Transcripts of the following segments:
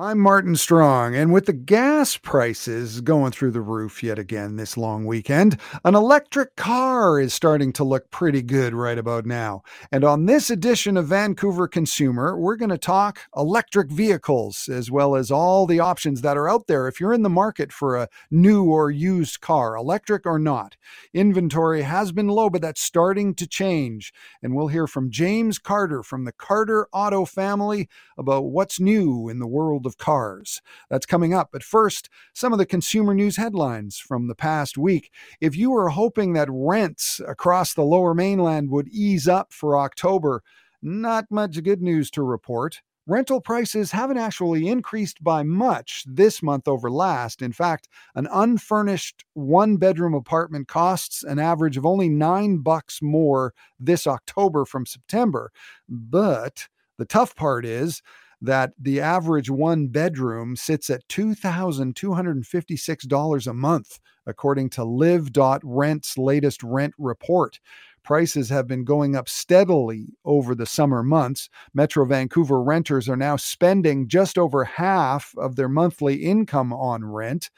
I'm Martin Strong, and with the gas prices going through the roof yet again this long weekend, an electric car is starting to look pretty good right about now. And on this edition of Vancouver Consumer, we're going to talk electric vehicles as well as all the options that are out there if you're in the market for a new or used car, electric or not. Inventory has been low, but that's starting to change. And we'll hear from James Carter from the Carter Auto family about what's new in the world of cars. That's coming up. But first, some of the consumer news headlines from the past week. If you were hoping that rents across the lower mainland would ease up for October, not much good news to report. Rental prices haven't actually increased by much this month over last. In fact, an unfurnished one bedroom apartment costs an average of only nine bucks more this October from September. But the tough part is that the average one bedroom sits at $2,256 a month, according to liv.rent's latest rent report. Prices have been going up steadily over the summer months. Metro Vancouver renters are now spending just over half of their monthly income on rent.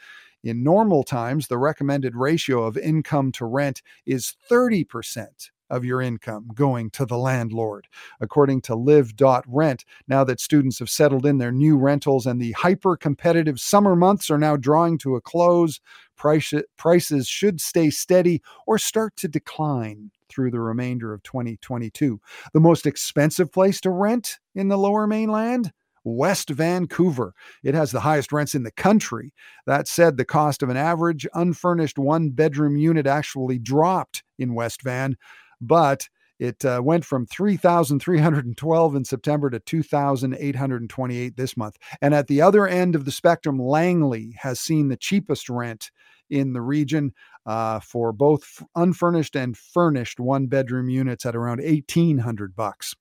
In normal times, the recommended ratio of income to rent is 30% of your income going to the landlord, according to liv.rent. Now that students have settled in their new rentals and the hyper competitive summer months are now drawing to a close, price, prices should stay steady or start to decline through the remainder of 2022. The most expensive place to rent in the lower mainland? West Vancouver. It has the highest rents in the country. That said, the cost of an average unfurnished one bedroom unit actually dropped in West Van but it uh, went from 3,312 in September to 2,828 this month. And at the other end of the spectrum, Langley has seen the cheapest rent in the region uh, for both unfurnished and furnished one bedroom units at around 1,800 bucks.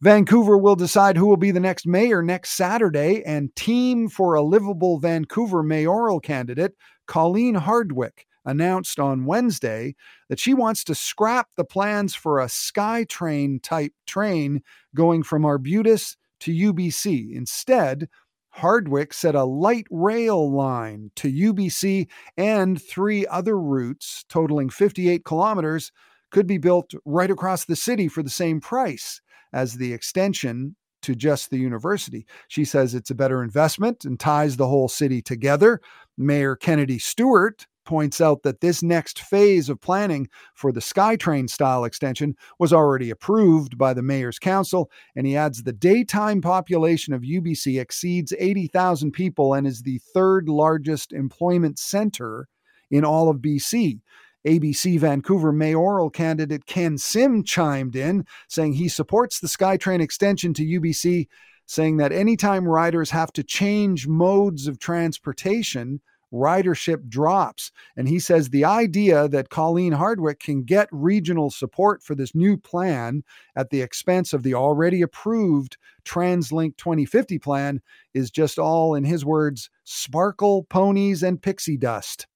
Vancouver will decide who will be the next mayor next Saturday, and Team for a Livable Vancouver mayoral candidate Colleen Hardwick announced on Wednesday that she wants to scrap the plans for a SkyTrain type train going from Arbutus to UBC. Instead, Hardwick set a light rail line to UBC and three other routes totaling 58 kilometers could be built right across the city for the same price as the extension to just the university. She says it's a better investment and ties the whole city together. Mayor Kennedy Stewart points out that this next phase of planning for the SkyTrain style extension was already approved by the Mayor's Council, and he adds the daytime population of UBC exceeds 80,000 people and is the third largest employment center in all of BC. ABC Vancouver mayoral candidate Ken Sim chimed in, saying he supports the SkyTrain extension to UBC, saying that anytime riders have to change modes of transportation, ridership drops. And he says the idea that Colleen Hardwick can get regional support for this new plan at the expense of the already approved TransLink 2050 plan is just all, in his words, sparkle, ponies, and pixie dust.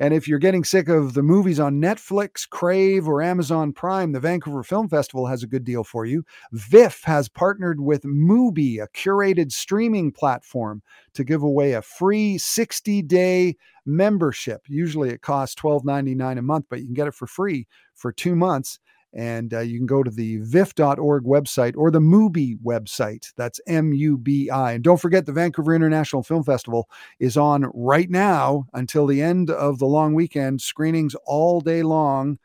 And if you're getting sick of the movies on Netflix, Crave, or Amazon Prime, the Vancouver Film Festival has a good deal for you. VIFF has partnered with Mubi, a curated streaming platform, to give away a free 60 day membership. Usually it costs $12.99 a month, but you can get it for free for two months. And uh, you can go to the VIFF.org website or the Mubi website. That's M U B I. And don't forget, the Vancouver International Film Festival is on right now until the end of the long weekend, screenings all day long.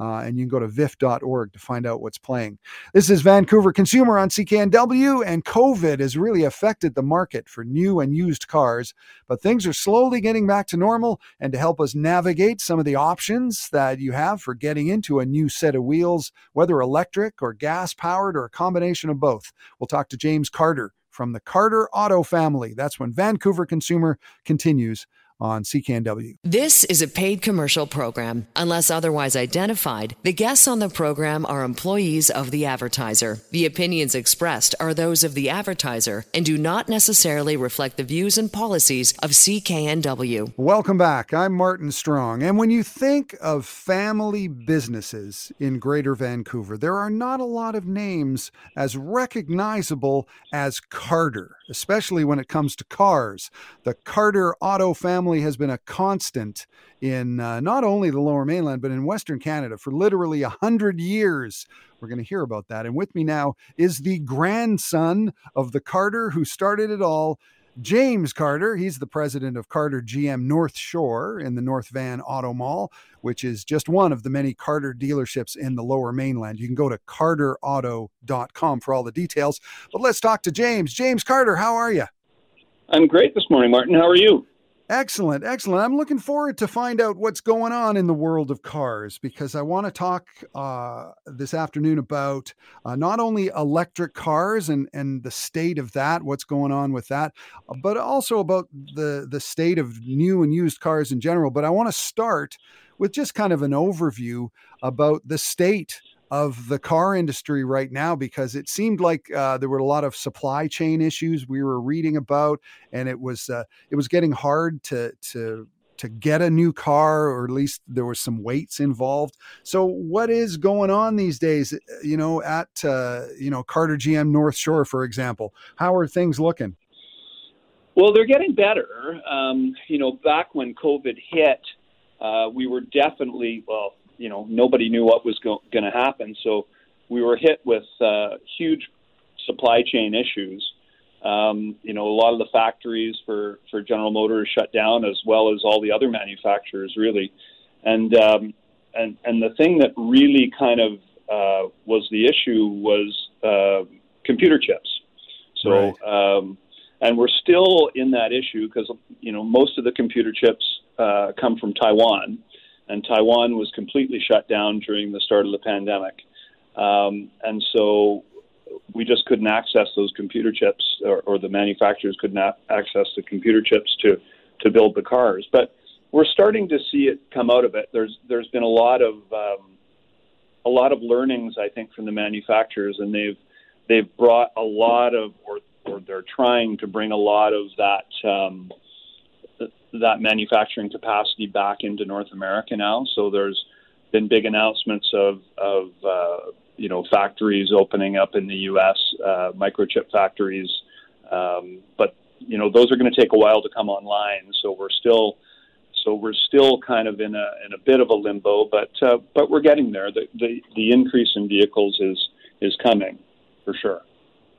Uh, and you can go to viff.org to find out what's playing. This is Vancouver Consumer on CKNW, and COVID has really affected the market for new and used cars, but things are slowly getting back to normal. And to help us navigate some of the options that you have for getting into a new set of wheels, whether electric or gas powered or a combination of both, we'll talk to James Carter from the Carter Auto family. That's when Vancouver Consumer continues on CKNW. This is a paid commercial program. Unless otherwise identified, the guests on the program are employees of the advertiser. The opinions expressed are those of the advertiser and do not necessarily reflect the views and policies of CKNW. Welcome back. I'm Martin Strong. And when you think of family businesses in Greater Vancouver, there are not a lot of names as recognizable as Carter, especially when it comes to cars. The Carter Auto family has been a constant in uh, not only the lower mainland, but in Western Canada for literally a hundred years. We're going to hear about that. And with me now is the grandson of the Carter who started it all. James Carter, he's the president of Carter GM North Shore in the North Van Auto Mall, which is just one of the many Carter dealerships in the lower mainland. You can go to carterauto.com for all the details. But let's talk to James. James Carter, how are you? I'm great this morning, Martin. How are you? Excellent, excellent. I'm looking forward to find out what's going on in the world of cars because I want to talk uh, this afternoon about uh, not only electric cars and and the state of that, what's going on with that, but also about the the state of new and used cars in general. But I want to start with just kind of an overview about the state of the car industry right now because it seemed like uh, there were a lot of supply chain issues we were reading about, and it was uh, it was getting hard to to to get a new car, or at least there was some weights involved. So, what is going on these days? Uh, you know, at uh, you know Carter GM North Shore, for example, how are things looking? Well, they're getting better. Um, you know, back when COVID hit, uh, we were definitely well you know nobody knew what was go- going to happen. So we were hit with uh, huge supply chain issues. Um, you know, a lot of the factories for for General Motors shut down, as well as all the other manufacturers, really. And um, and and the thing that really kind of uh, was the issue was uh, computer chips. So. Right. Um, and we're still in that issue because you know most of the computer chips uh, come from Taiwan, and Taiwan was completely shut down during the start of the pandemic. Um, and so we just couldn't access those computer chips, or, or the manufacturers couldn't access the computer chips to to build the cars. But we're starting to see it come out of it. There's there's been a lot of um, a lot of learnings, I think, from the manufacturers, and they've they've brought a lot of, or or they're trying to bring a lot of that. Um, that manufacturing capacity back into North America now. So there's been big announcements of of uh, you know factories opening up in the U.S. Uh, microchip factories, um, but you know those are going to take a while to come online. So we're still so we're still kind of in a in a bit of a limbo, but uh, but we're getting there. The, the the increase in vehicles is is coming for sure.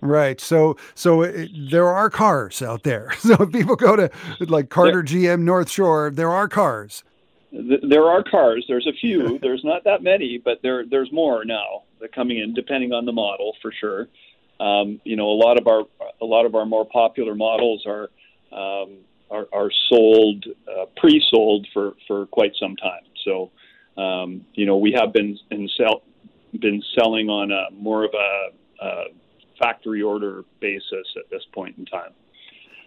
Right. So so it, there are cars out there. So if people go to like Carter GM North Shore, there are cars. There are cars. There's a few. There's not that many, but there there's more now that coming in, depending on the model for sure. Um, you know, a lot of our a lot of our more popular models are um, are, are, sold uh, pre-sold for for quite some time. So um, you know, we have been in sell been selling on a more of a, a factory order basis at this point in time.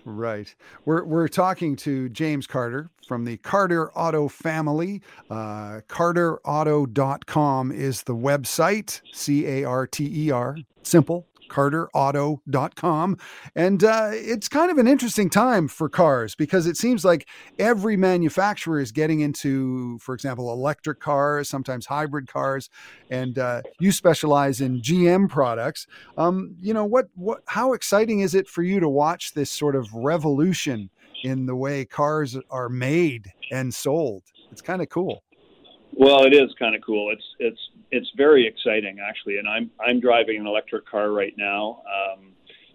Right. We're, we're talking to James Carter from the Carter Auto family. Uh, CarterAuto.com is the website, C A R T E R, simple carterauto.com. And uh, it's kind of an interesting time for cars because it seems like every manufacturer is getting into, for example, electric cars, sometimes hybrid cars, and uh, you specialize in GM products. Um, you know, what, what, how exciting is it for you to watch this sort of revolution in the way cars are made and sold? It's kind of cool. Well, it is kind of cool. It's it's it's very exciting actually, and I'm I'm driving an electric car right now. Um,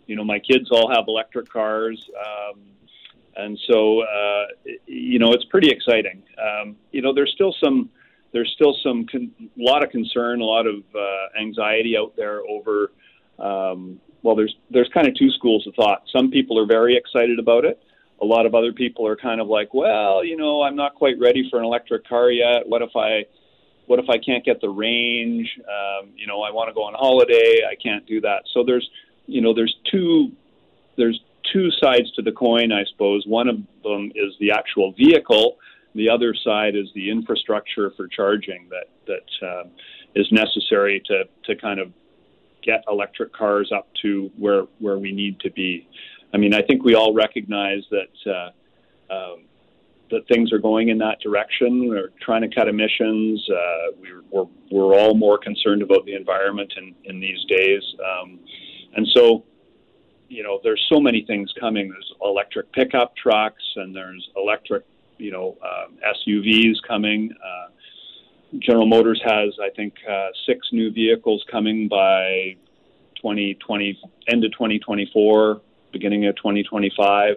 you know, my kids all have electric cars, um, and so uh, you know it's pretty exciting. Um, you know, there's still some there's still some con- lot of concern, a lot of uh, anxiety out there over. Um, well, there's there's kind of two schools of thought. Some people are very excited about it a lot of other people are kind of like, well, you know, I'm not quite ready for an electric car yet. What if I, what if I can't get the range? Um, you know, I want to go on holiday. I can't do that. So there's, you know, there's two, there's two sides to the coin, I suppose. One of them is the actual vehicle. The other side is the infrastructure for charging that that uh, is necessary to to kind of get electric cars up to where where we need to be. I mean, I think we all recognize that uh, um, that things are going in that direction. We're trying to cut emissions. Uh, we're, we're, we're all more concerned about the environment in, in these days. Um, and so, you know, there's so many things coming. There's electric pickup trucks and there's electric, you know, um, SUVs coming. Uh, General Motors has, I think, uh, six new vehicles coming by 2020, end of 2024, beginning of 2025.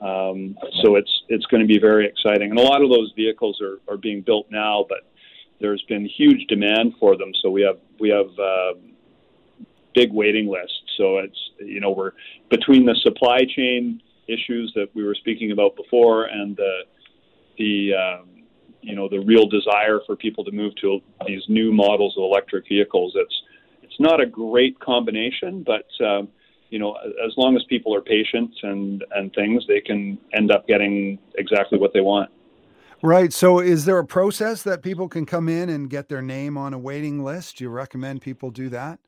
Um, so it's it's going to be very exciting, and a lot of those vehicles are, are being built now, but there's been huge demand for them. So we have we have uh, big waiting lists. So it's you know we're between the supply chain issues that we were speaking about before and the the um, you know the real desire for people to move to these new models of electric vehicles. It's it's not a great combination, but um, you know, as long as people are patient and and things, they can end up getting exactly what they want. Right. So, is there a process that people can come in and get their name on a waiting list? Do you recommend people do that?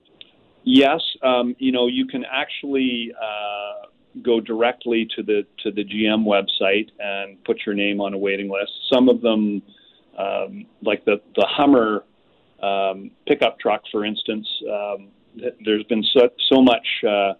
Yes. Um, you know, you can actually uh, go directly to the to the GM website and put your name on a waiting list. Some of them, um, like the the Hummer um, pickup truck, for instance, um, there's been so, so much. Uh,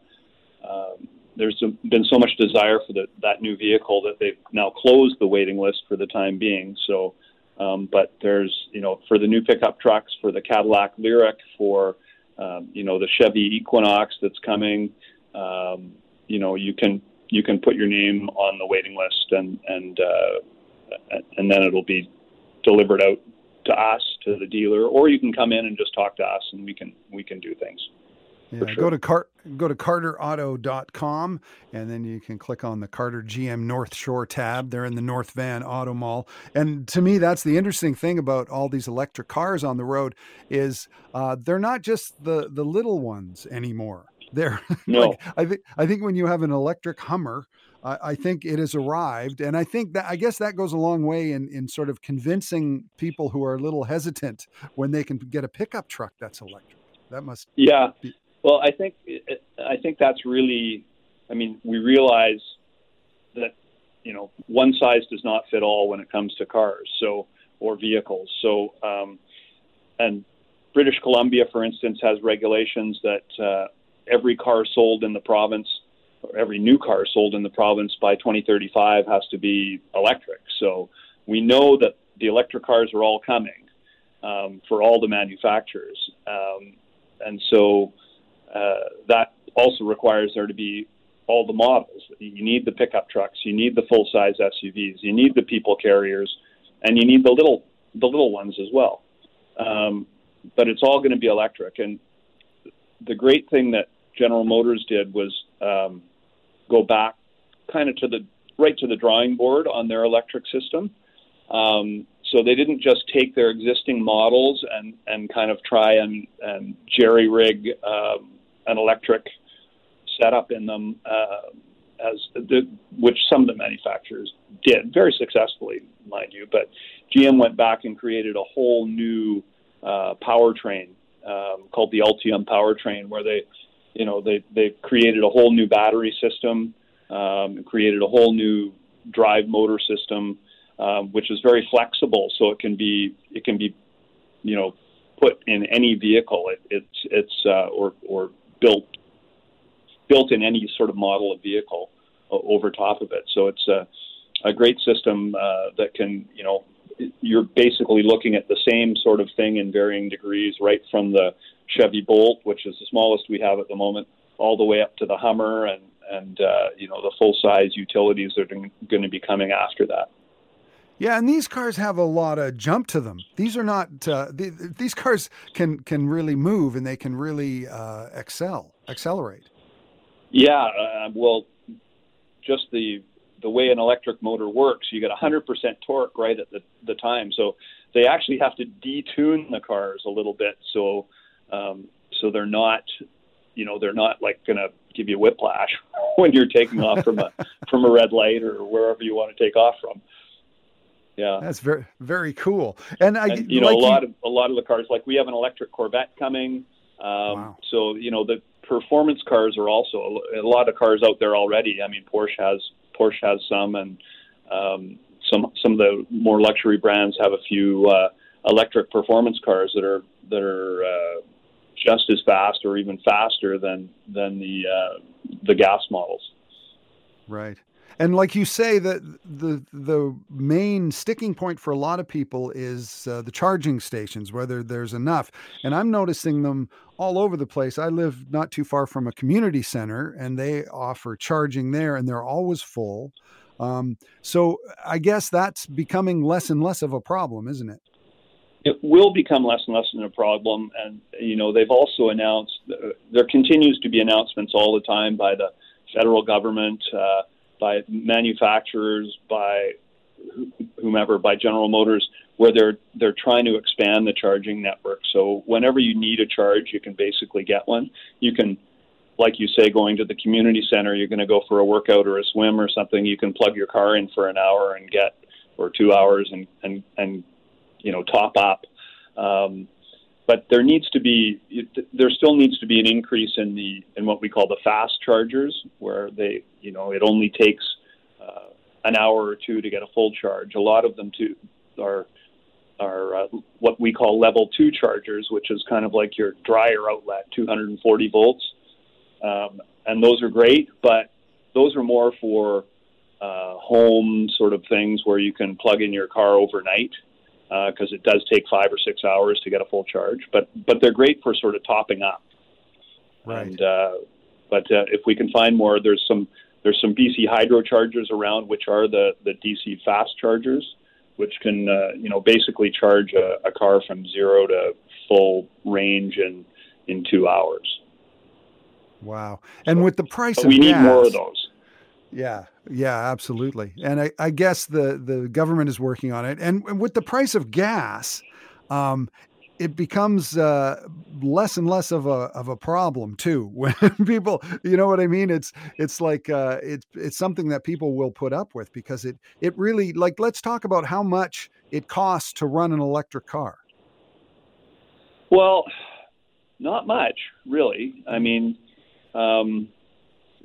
um, there's been so much desire for the, that new vehicle that they've now closed the waiting list for the time being. So, um, but there's you know for the new pickup trucks, for the Cadillac Lyriq, for um, you know the Chevy Equinox that's coming. Um, you know you can you can put your name on the waiting list and and uh, and then it'll be delivered out to us to the dealer, or you can come in and just talk to us and we can we can do things. Yeah, sure. go to Car- go to carterauto.com and then you can click on the Carter GM North Shore tab. They're in the North Van Auto Mall. And to me, that's the interesting thing about all these electric cars on the road is uh, they're not just the the little ones anymore. They're no. like, I think I think when you have an electric Hummer, I think it has arrived, and I think that I guess that goes a long way in in sort of convincing people who are a little hesitant when they can get a pickup truck that's electric. That must yeah. Be, well, I think I think that's really. I mean, we realize that you know one size does not fit all when it comes to cars, so or vehicles. So, um, and British Columbia, for instance, has regulations that uh, every car sold in the province, or every new car sold in the province by 2035 has to be electric. So we know that the electric cars are all coming um, for all the manufacturers, um, and so uh, that also requires there to be all the models. You need the pickup trucks, you need the full size SUVs, you need the people carriers, and you need the little the little ones as well. Um, but it's all going to be electric. And the great thing that General Motors did was um, go back kind of to the right to the drawing board on their electric system. Um, so they didn't just take their existing models and, and kind of try and, and jerry rig um, an electric setup in them, uh, as the, which some of the manufacturers did very successfully, mind you. But GM went back and created a whole new uh, powertrain um, called the Ultium powertrain, where they, you know, they they created a whole new battery system, um, created a whole new drive motor system, um, which is very flexible, so it can be it can be, you know, put in any vehicle. It, it's it's uh, or or built built in any sort of model of vehicle uh, over top of it. So it's a, a great system uh, that can, you know, you're basically looking at the same sort of thing in varying degrees, right from the Chevy Bolt, which is the smallest we have at the moment, all the way up to the Hummer and and uh, you know the full size utilities that are going to be coming after that. Yeah, and these cars have a lot of jump to them. These are not uh, these cars can can really move and they can really uh, excel, accelerate. Yeah, uh, well, just the the way an electric motor works, you get 100% torque right at the the time. So they actually have to detune the cars a little bit, so um, so they're not you know they're not like going to give you whiplash when you're taking off from a from a red light or wherever you want to take off from. Yeah, that's very very cool. And I, and, you know, like a lot you... of a lot of the cars, like we have an electric Corvette coming. Um, wow. So you know the performance cars are also a lot of cars out there already. I mean, Porsche has Porsche has some, and um, some some of the more luxury brands have a few uh, electric performance cars that are that are uh, just as fast or even faster than than the uh, the gas models. Right. And like you say, that the the main sticking point for a lot of people is uh, the charging stations, whether there's enough. And I'm noticing them all over the place. I live not too far from a community center, and they offer charging there, and they're always full. Um, so I guess that's becoming less and less of a problem, isn't it? It will become less and less of a problem, and you know they've also announced. Uh, there continues to be announcements all the time by the federal government. Uh, by manufacturers, by whomever, by General Motors, where they're they're trying to expand the charging network. So whenever you need a charge, you can basically get one. You can, like you say, going to the community center, you're going to go for a workout or a swim or something. You can plug your car in for an hour and get or two hours and and and you know top up. Um, but there needs to be there still needs to be an increase in the in what we call the fast chargers where they you know it only takes uh, an hour or two to get a full charge. A lot of them too are are uh, what we call level two chargers which is kind of like your dryer outlet 240 volts. Um, and those are great but those are more for uh, home sort of things where you can plug in your car overnight because uh, it does take five or six hours to get a full charge. But but they're great for sort of topping up. Right. And, uh, but uh, if we can find more, there's some there's some BC hydro chargers around, which are the the DC fast chargers, which can uh, you know basically charge a, a car from zero to full range in in two hours. Wow! And so, with the price, we gas, need more of those. Yeah, yeah, absolutely. And I, I, guess the the government is working on it. And with the price of gas, um, it becomes uh, less and less of a of a problem too. When people, you know what I mean? It's it's like uh, it's it's something that people will put up with because it it really like. Let's talk about how much it costs to run an electric car. Well, not much, really. I mean. Um,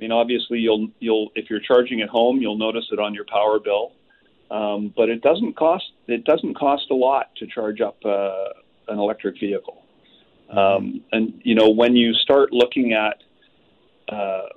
mean, obviously, you'll you'll if you're charging at home, you'll notice it on your power bill. Um, but it doesn't cost it doesn't cost a lot to charge up uh, an electric vehicle. Um, and you know, when you start looking at uh,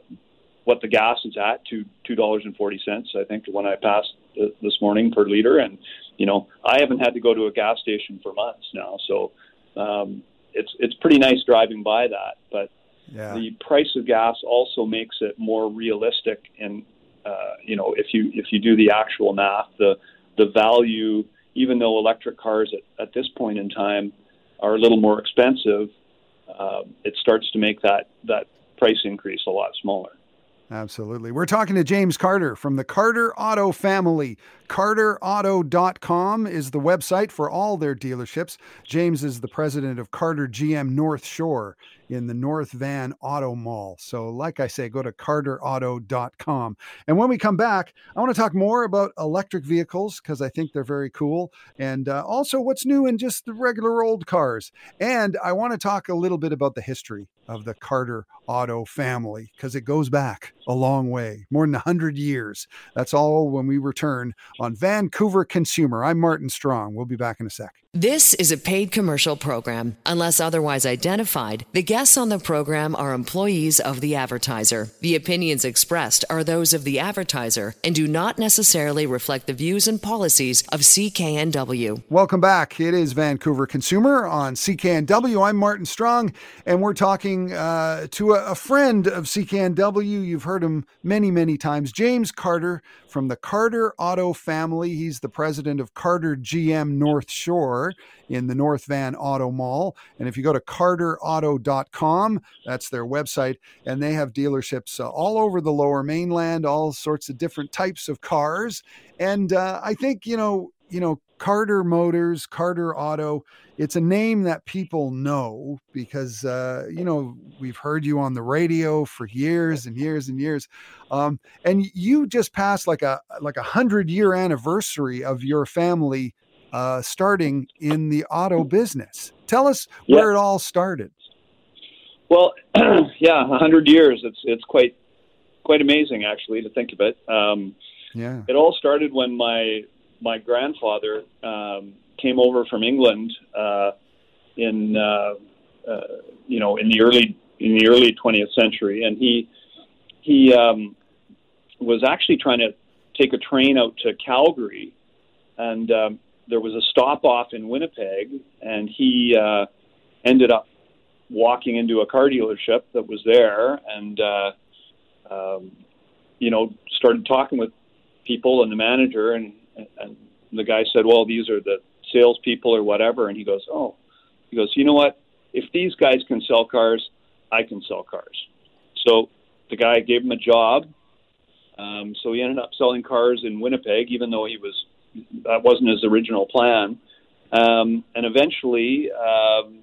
what the gas is at, two two dollars and forty cents, I think, when I passed this morning per liter, and you know, I haven't had to go to a gas station for months now, so um, it's it's pretty nice driving by that, but yeah. The price of gas also makes it more realistic, and uh, you know, if you if you do the actual math, the the value, even though electric cars at, at this point in time are a little more expensive, uh, it starts to make that that price increase a lot smaller. Absolutely. We're talking to James Carter from the Carter Auto family. CarterAuto.com is the website for all their dealerships. James is the president of Carter GM North Shore in the North Van Auto Mall. So, like I say, go to carterauto.com. And when we come back, I want to talk more about electric vehicles because I think they're very cool. And uh, also what's new in just the regular old cars. And I want to talk a little bit about the history of the Carter Auto family because it goes back a long way, more than 100 years. That's all when we return on Vancouver Consumer. I'm Martin Strong. We'll be back in a sec. This is a paid commercial program. Unless otherwise identified, the guests on the program are employees of the advertiser. The opinions expressed are those of the advertiser and do not necessarily reflect the views and policies of CKNW. Welcome back. It is Vancouver Consumer on CKNW. I'm Martin Strong, and we're talking uh, to a, a friend of CKNW. You've heard him many, many times, James Carter from the Carter Auto family. He's the president of Carter GM North Shore in the North Van Auto Mall. And if you go to carterauto.com, that's their website, and they have dealerships uh, all over the lower mainland, all sorts of different types of cars. And uh, I think, you know, you know, Carter Motors, Carter Auto. It's a name that people know because uh, you know we've heard you on the radio for years and years and years, um, and you just passed like a like a hundred year anniversary of your family uh, starting in the auto business. Tell us yeah. where it all started. Well, yeah, a hundred years. It's it's quite quite amazing actually to think of it. Um, yeah, it all started when my my grandfather um, came over from England uh, in uh, uh, you know in the early in the early 20th century, and he he um, was actually trying to take a train out to Calgary, and um, there was a stop off in Winnipeg, and he uh, ended up walking into a car dealership that was there, and uh, um, you know started talking with people and the manager, and and the guy said, "Well, these are the salespeople or whatever," and he goes, "Oh," he goes, "You know what? If these guys can sell cars, I can sell cars." So the guy gave him a job. Um, so he ended up selling cars in Winnipeg, even though he was that wasn't his original plan. Um, and eventually, um,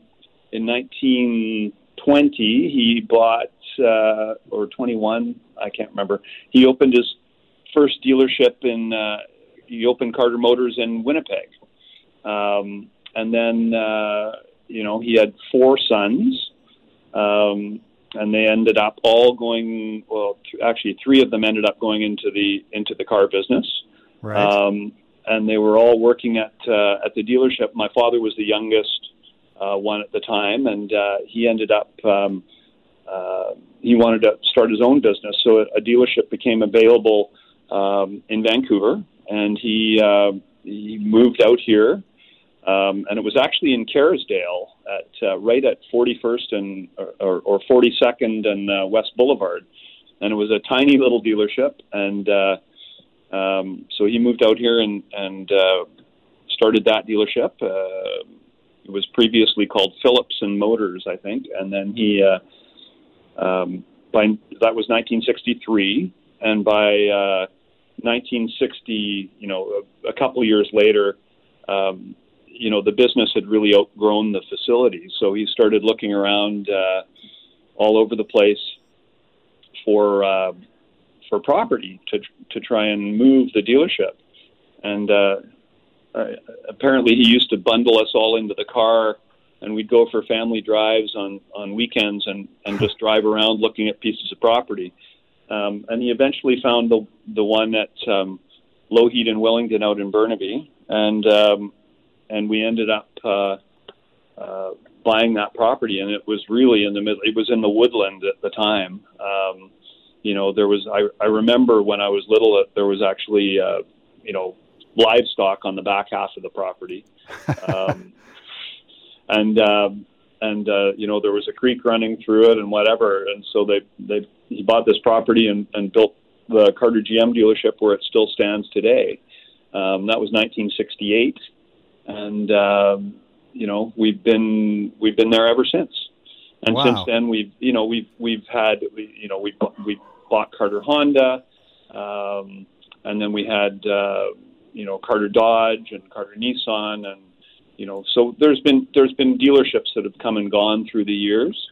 in 1920, he bought uh, or 21, I can't remember. He opened his first dealership in uh, he opened Carter Motors in Winnipeg, um, and then uh, you know he had four sons, um, and they ended up all going. Well, th- actually, three of them ended up going into the into the car business. Right. Um, and they were all working at uh, at the dealership. My father was the youngest uh, one at the time, and uh, he ended up. Um, uh, he wanted to start his own business, so a, a dealership became available um, in Vancouver, and he uh, he moved out here, um, and it was actually in Kerrisdale at uh, right at 41st and or, or 42nd and uh, West Boulevard, and it was a tiny little dealership, and uh, um, so he moved out here and and uh, started that dealership. Uh, it was previously called Phillips and Motors, I think, and then he uh, um, by that was 1963, and by uh, 1960, you know, a, a couple of years later, um, you know, the business had really outgrown the facility. So he started looking around uh, all over the place for uh, for property to to try and move the dealership. And uh, apparently, he used to bundle us all into the car, and we'd go for family drives on on weekends and and just drive around looking at pieces of property. Um, and he eventually found the the one at um, Lougheed and Wellington out in Burnaby, and um, and we ended up uh, uh, buying that property, and it was really in the middle. It was in the woodland at the time. Um, you know, there was. I I remember when I was little, uh, there was actually, uh, you know, livestock on the back half of the property, um, and um, and uh, you know there was a creek running through it and whatever, and so they they he bought this property and, and built the Carter GM dealership where it still stands today. Um, that was 1968, and um, you know we've been we've been there ever since. And wow. since then, we've you know we've we've had you know we we bought Carter Honda, um, and then we had uh, you know Carter Dodge and Carter Nissan, and you know, so there's been there's been dealerships that have come and gone through the years,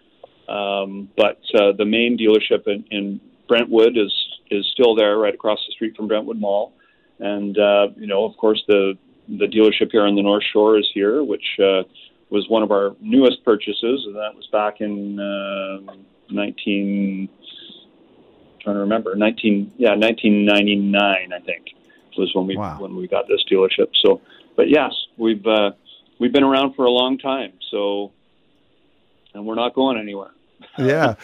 um, but uh, the main dealership in, in Brentwood is is still there, right across the street from Brentwood Mall, and uh, you know, of course, the the dealership here on the North Shore is here, which uh, was one of our newest purchases, and that was back in uh, 19. Trying to remember, 19 yeah, 1999, I think was when we wow. when we got this dealership. So, but yes, we've uh, we've been around for a long time. So, and we're not going anywhere. yeah.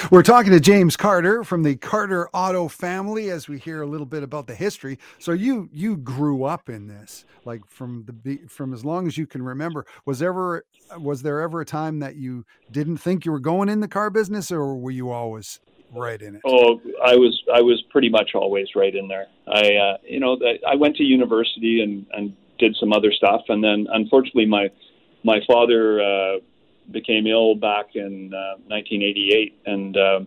We're talking to James Carter from the Carter Auto family as we hear a little bit about the history. So you you grew up in this like from the from as long as you can remember. Was ever was there ever a time that you didn't think you were going in the car business or were you always right in it? Oh, I was I was pretty much always right in there. I uh, you know I went to university and and did some other stuff, and then unfortunately my my father uh, became ill back in uh, 1988, and uh,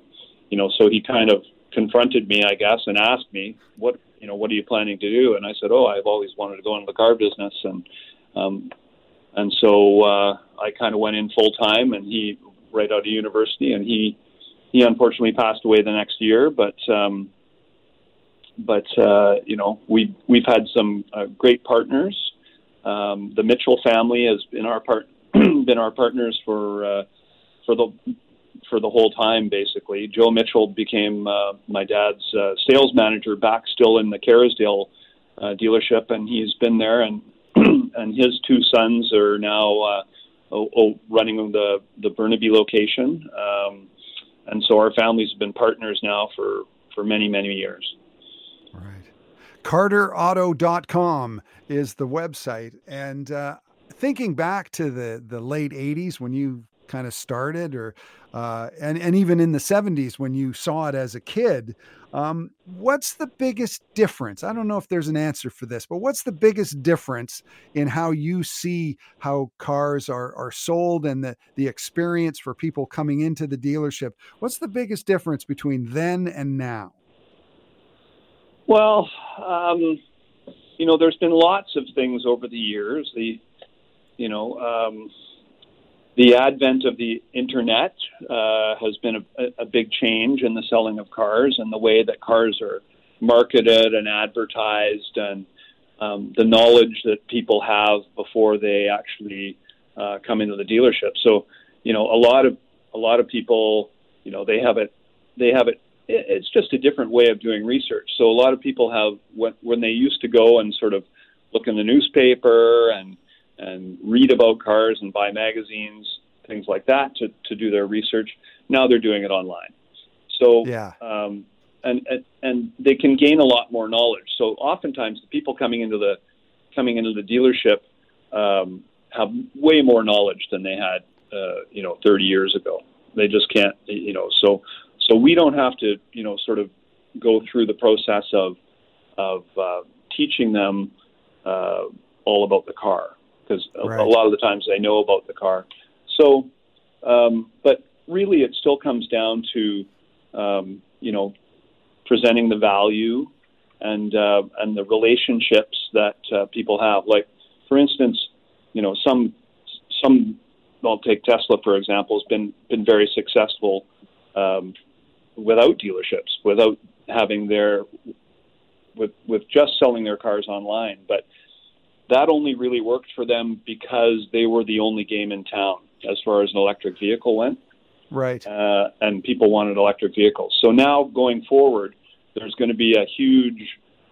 you know so he kind of confronted me, I guess, and asked me what you know, what are you planning to do? And I said, oh, I've always wanted to go into the car business, and um, and so uh, I kind of went in full time, and he right out of university, and he he unfortunately passed away the next year, but. Um, but uh, you know we we've had some uh, great partners. Um, the Mitchell family has been our part been our partners for uh, for the for the whole time basically. Joe Mitchell became uh, my dad's uh, sales manager back still in the Kerrisdale uh, dealership, and he's been there. And and his two sons are now uh, running the the Burnaby location. Um, and so our families have been partners now for for many many years. CarterAuto.com is the website. And uh, thinking back to the, the late 80s when you kind of started, or uh, and, and even in the 70s when you saw it as a kid, um, what's the biggest difference? I don't know if there's an answer for this, but what's the biggest difference in how you see how cars are, are sold and the, the experience for people coming into the dealership? What's the biggest difference between then and now? Well, um, you know, there's been lots of things over the years. The, you know, um, the advent of the internet uh, has been a, a big change in the selling of cars and the way that cars are marketed and advertised and um, the knowledge that people have before they actually uh, come into the dealership. So, you know, a lot of a lot of people, you know, they have it they have it it's just a different way of doing research. So a lot of people have when, when they used to go and sort of look in the newspaper and and read about cars and buy magazines, things like that to to do their research. Now they're doing it online. So yeah. Um, and, and and they can gain a lot more knowledge. So oftentimes the people coming into the coming into the dealership um, have way more knowledge than they had, uh, you know, 30 years ago. They just can't, you know. So so we don't have to, you know, sort of go through the process of of uh, teaching them uh, all about the car because right. a, a, lot of the times they know about the car. So, um, but really, it still comes down to, um, you know, presenting the value and uh, and the relationships that uh, people have. Like, for instance, you know, some some I'll take Tesla for example has been been very successful um, without dealerships, without having their with with just selling their cars online. But that only really worked for them because they were the only game in town as far as an electric vehicle went. Right. Uh, and people wanted electric vehicles. So now going forward, there's going to be a huge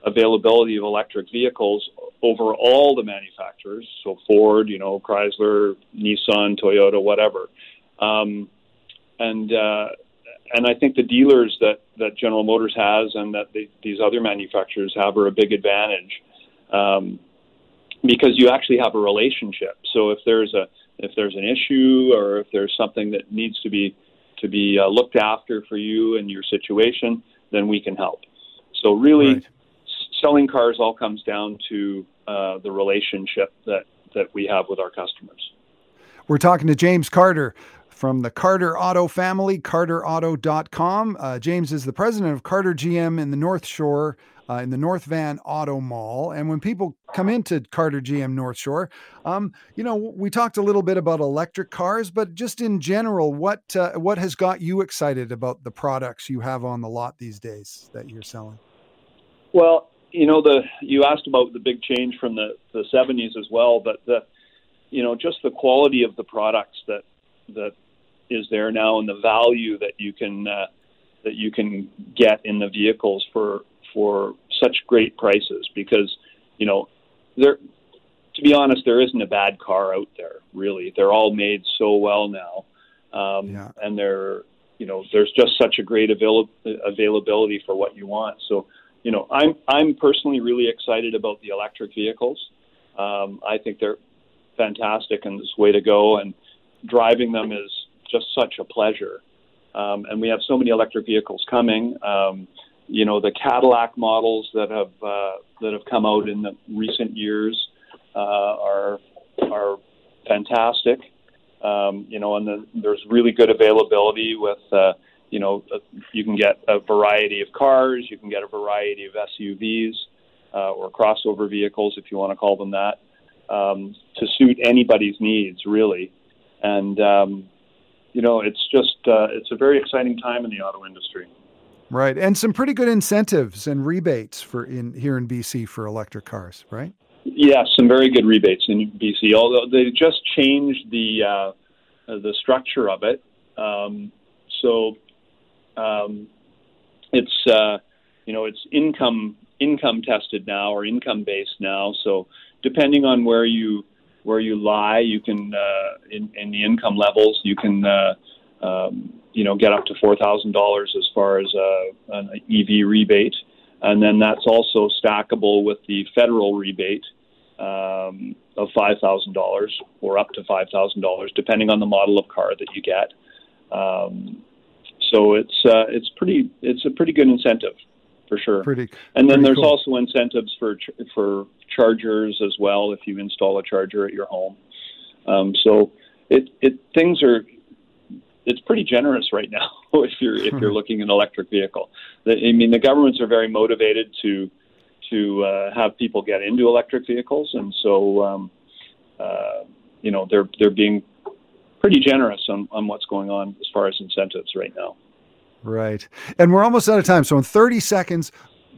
availability of electric vehicles over all the manufacturers. So Ford, you know, Chrysler, Nissan, Toyota, whatever. Um, and uh, and I think the dealers that that General Motors has and that they, these other manufacturers have are a big advantage um, because you actually have a relationship. So if there's a if there's an issue or if there's something that needs to be to be uh, looked after for you and your situation, then we can help. So really, right. selling cars all comes down to uh, the relationship that that we have with our customers. We're talking to James Carter from the Carter Auto family, carterauto.com. Uh, James is the president of Carter GM in the North Shore. Uh, in the North Van Auto Mall. And when people come into Carter GM North Shore, um, you know, we talked a little bit about electric cars, but just in general, what uh, what has got you excited about the products you have on the lot these days that you're selling? Well, you know, the you asked about the big change from the the 70s as well, but the you know just the quality of the products that that is there now and the value that you can uh, that you can get in the vehicles for for such great prices? Because you know there to be honest there isn't a bad car out there really. They're all made so well now um, yeah. and they're you know there's just such a great avail- availability for what you want. So you know i'm i'm personally really excited about the electric vehicles. Um, i think they're fantastic and this way to go and driving them is just such a pleasure. Um, and we have so many electric vehicles coming. Um, you know, the Cadillac models that have uh, that have come out in the recent years uh, are are fantastic. Um, you know, and the, there's really good availability with uh, you know, uh, you can get a variety of cars, you can get a variety of SUVs uh, or crossover vehicles, if you want to call them that, um, to suit anybody's needs, really. And um, you know, it's just uh, it's a very exciting time in the auto industry. Right, and some pretty good incentives and rebates for in here in BC for electric cars, right? Yes, some very good rebates in BC. Although they just changed the uh, the structure of it, um, so um, it's uh, you know it's income income tested now or income based now. So depending on where you where you lie, you can uh, in, in the income levels you can uh, um, you know get up to four thousand dollars as far as uh, an EV rebate, and then that's also stackable with the federal rebate um, of five thousand dollars or up to five thousand dollars, depending on the model of car that you get. Um, so it's uh, it's pretty it's a pretty good incentive for sure. Pretty. And then pretty there's cool. also incentives for for chargers as well if you install a charger at your home. Um, so it it things are it's pretty generous right now if you're if you're looking at an electric vehicle. I mean the governments are very motivated to to uh, have people get into electric vehicles, and so um, uh, you know they're they're being pretty generous on, on what's going on as far as incentives right now. Right. And we're almost out of time. So in 30 seconds,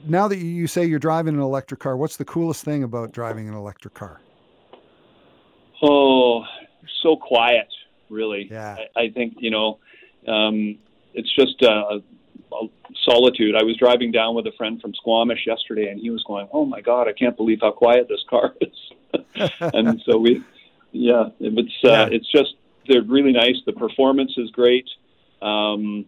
now that you say you're driving an electric car, what's the coolest thing about driving an electric car? Oh, so quiet, really. Yeah. I, I think, you know, um, it's just a, a solitude. I was driving down with a friend from Squamish yesterday, and he was going, "Oh my God, I can't believe how quiet this car is." and so we, yeah, it's uh, Yeah. it's just they're really nice. The performance is great. Um,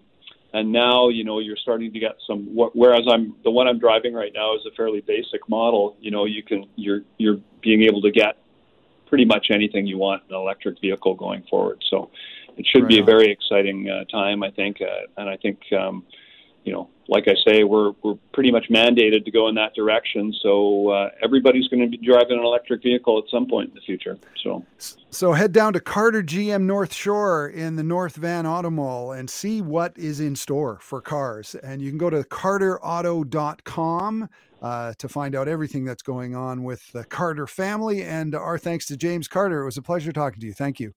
and now you know you're starting to get some. Whereas I'm the one I'm driving right now is a fairly basic model. You know, you can you're you're being able to get pretty much anything you want in an electric vehicle going forward. So it should be Right a very exciting uh, time, I think. Uh, and I think, um, you know, like I say, we're we're pretty much mandated to go in that direction. So uh, everybody's going to be driving an electric vehicle at some point in the future. So So head down to Carter GM North Shore in the North Van Auto Mall and see what is in store for cars. And you can go to carterauto.com uh, to find out everything that's going on with the Carter family. And our thanks to James Carter. It was a pleasure talking to you. Thank you.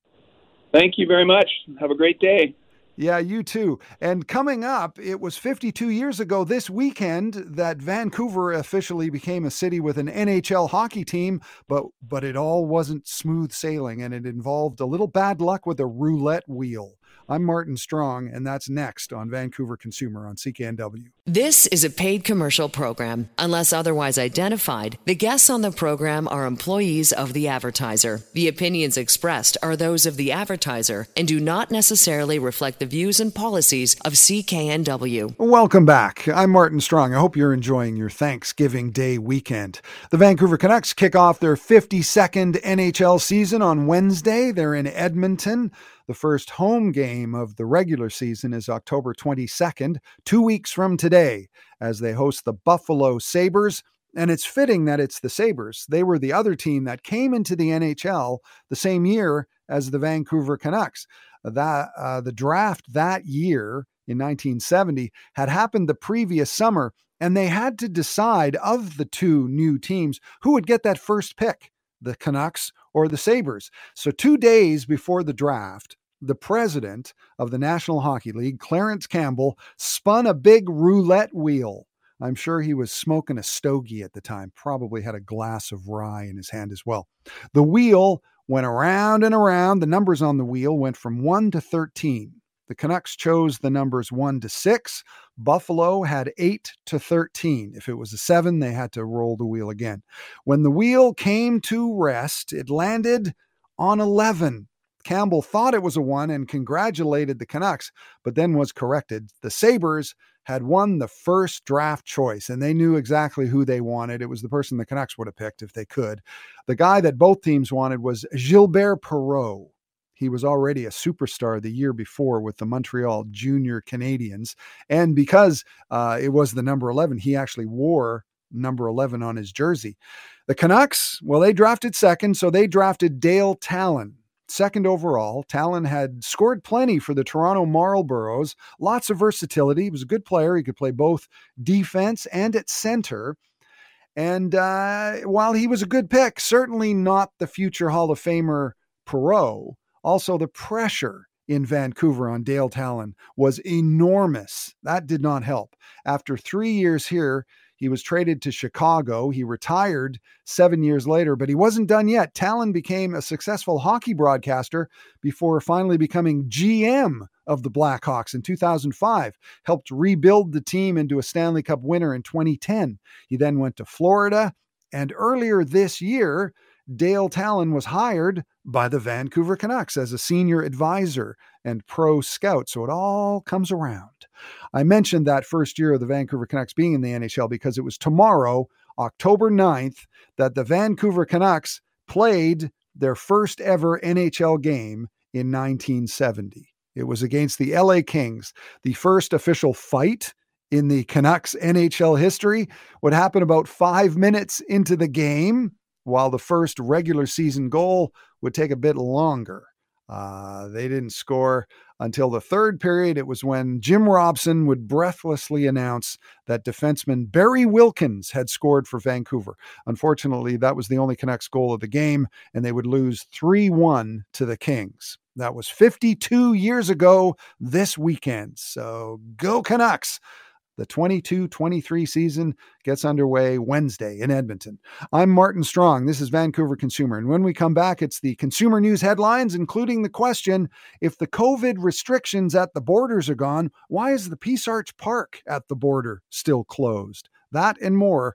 thank you very much. Have a great day. Yeah, you too. And coming up, it was 52 years ago this weekend that Vancouver officially became a city with an NHL hockey team, but but it all wasn't smooth sailing and it involved a little bad luck with a roulette wheel. I'm Martin Strong and that's next on Vancouver Consumer on CKNW. This is a paid commercial program. Unless otherwise identified, the guests on the program are employees of the advertiser. The opinions expressed are those of the advertiser and do not necessarily reflect the views and policies of CKNW. Welcome back. I'm Martin Strong. I hope you're enjoying your Thanksgiving Day weekend. The Vancouver Canucks kick off their 52nd NHL season on Wednesday. They're in Edmonton. The first home game of the regular season is October 22nd, two weeks from today, as they host the Buffalo Sabres. And it's fitting that it's the Sabres. They were the other team that came into the NHL the same year as the Vancouver Canucks. That uh, the draft that year in 1970 had happened the previous summer, and they had to decide of the two new teams who would get that first pick the Canucks or the Sabres. So, two days before the draft, the president of the National Hockey League, Clarence Campbell, spun a big roulette wheel. I'm sure he was smoking a stogie at the time, probably had a glass of rye in his hand as well. The wheel went around and around. The numbers on the wheel went from 1 to 13. The Canucks chose the numbers 1 to 6. Buffalo had 8 to 13. If it was a 7, they had to roll the wheel again. When the wheel came to rest, it landed on 11. Campbell thought it was a 1 and congratulated the Canucks, but then was corrected. The Sabres had won the first draft choice, and they knew exactly who they wanted. It was the person the Canucks would have picked if they could. The guy that both teams wanted was Gilbert Perreault. He was already a superstar the year before with the Montreal Junior Canadiens. And because uh, it was the number 11, he actually wore number 11 on his jersey. The Canucks, well, they drafted second, so they drafted Dale Tallon. Second overall. Tallon had scored plenty for the Toronto Marlboros, lots of versatility. He was a good player. He could play both defense and at center. And uh, while he was a good pick, certainly not the future Hall of Famer Perreault, also the pressure in Vancouver on Dale Tallon was enormous. That did not help. After three years here, he was traded to Chicago. He retired seven years later, but he wasn't done yet. Tallon became a successful hockey broadcaster before finally becoming GM of the Blackhawks in 2005, helped rebuild the team into a Stanley Cup winner in 2010. He then went to Florida, and earlier this year, Dale Tallon was hired by the Vancouver Canucks as a senior advisor and pro scout. So it all comes around. I mentioned that first year of the Vancouver Canucks being in the NHL because it was tomorrow, October 9th, that the Vancouver Canucks played their first ever NHL game in 1970. It was against the LA Kings, the first official fight in the Canucks NHL history. What happened about five minutes into the game, while the first regular season goal would take a bit longer. Uh, they didn't score until the third period. It was when Jim Robson would breathlessly announce that defenseman Barry Wilkins had scored for Vancouver. Unfortunately, that was the only Canucks goal of the game, and they would lose 3 1 to the Kings. That was 52 years ago this weekend. So go Canucks. The 22 23 season gets underway Wednesday in Edmonton. I'm Martin Strong. This is Vancouver Consumer. And when we come back, it's the consumer news headlines, including the question if the COVID restrictions at the borders are gone, why is the Peace Arch Park at the border still closed? That and more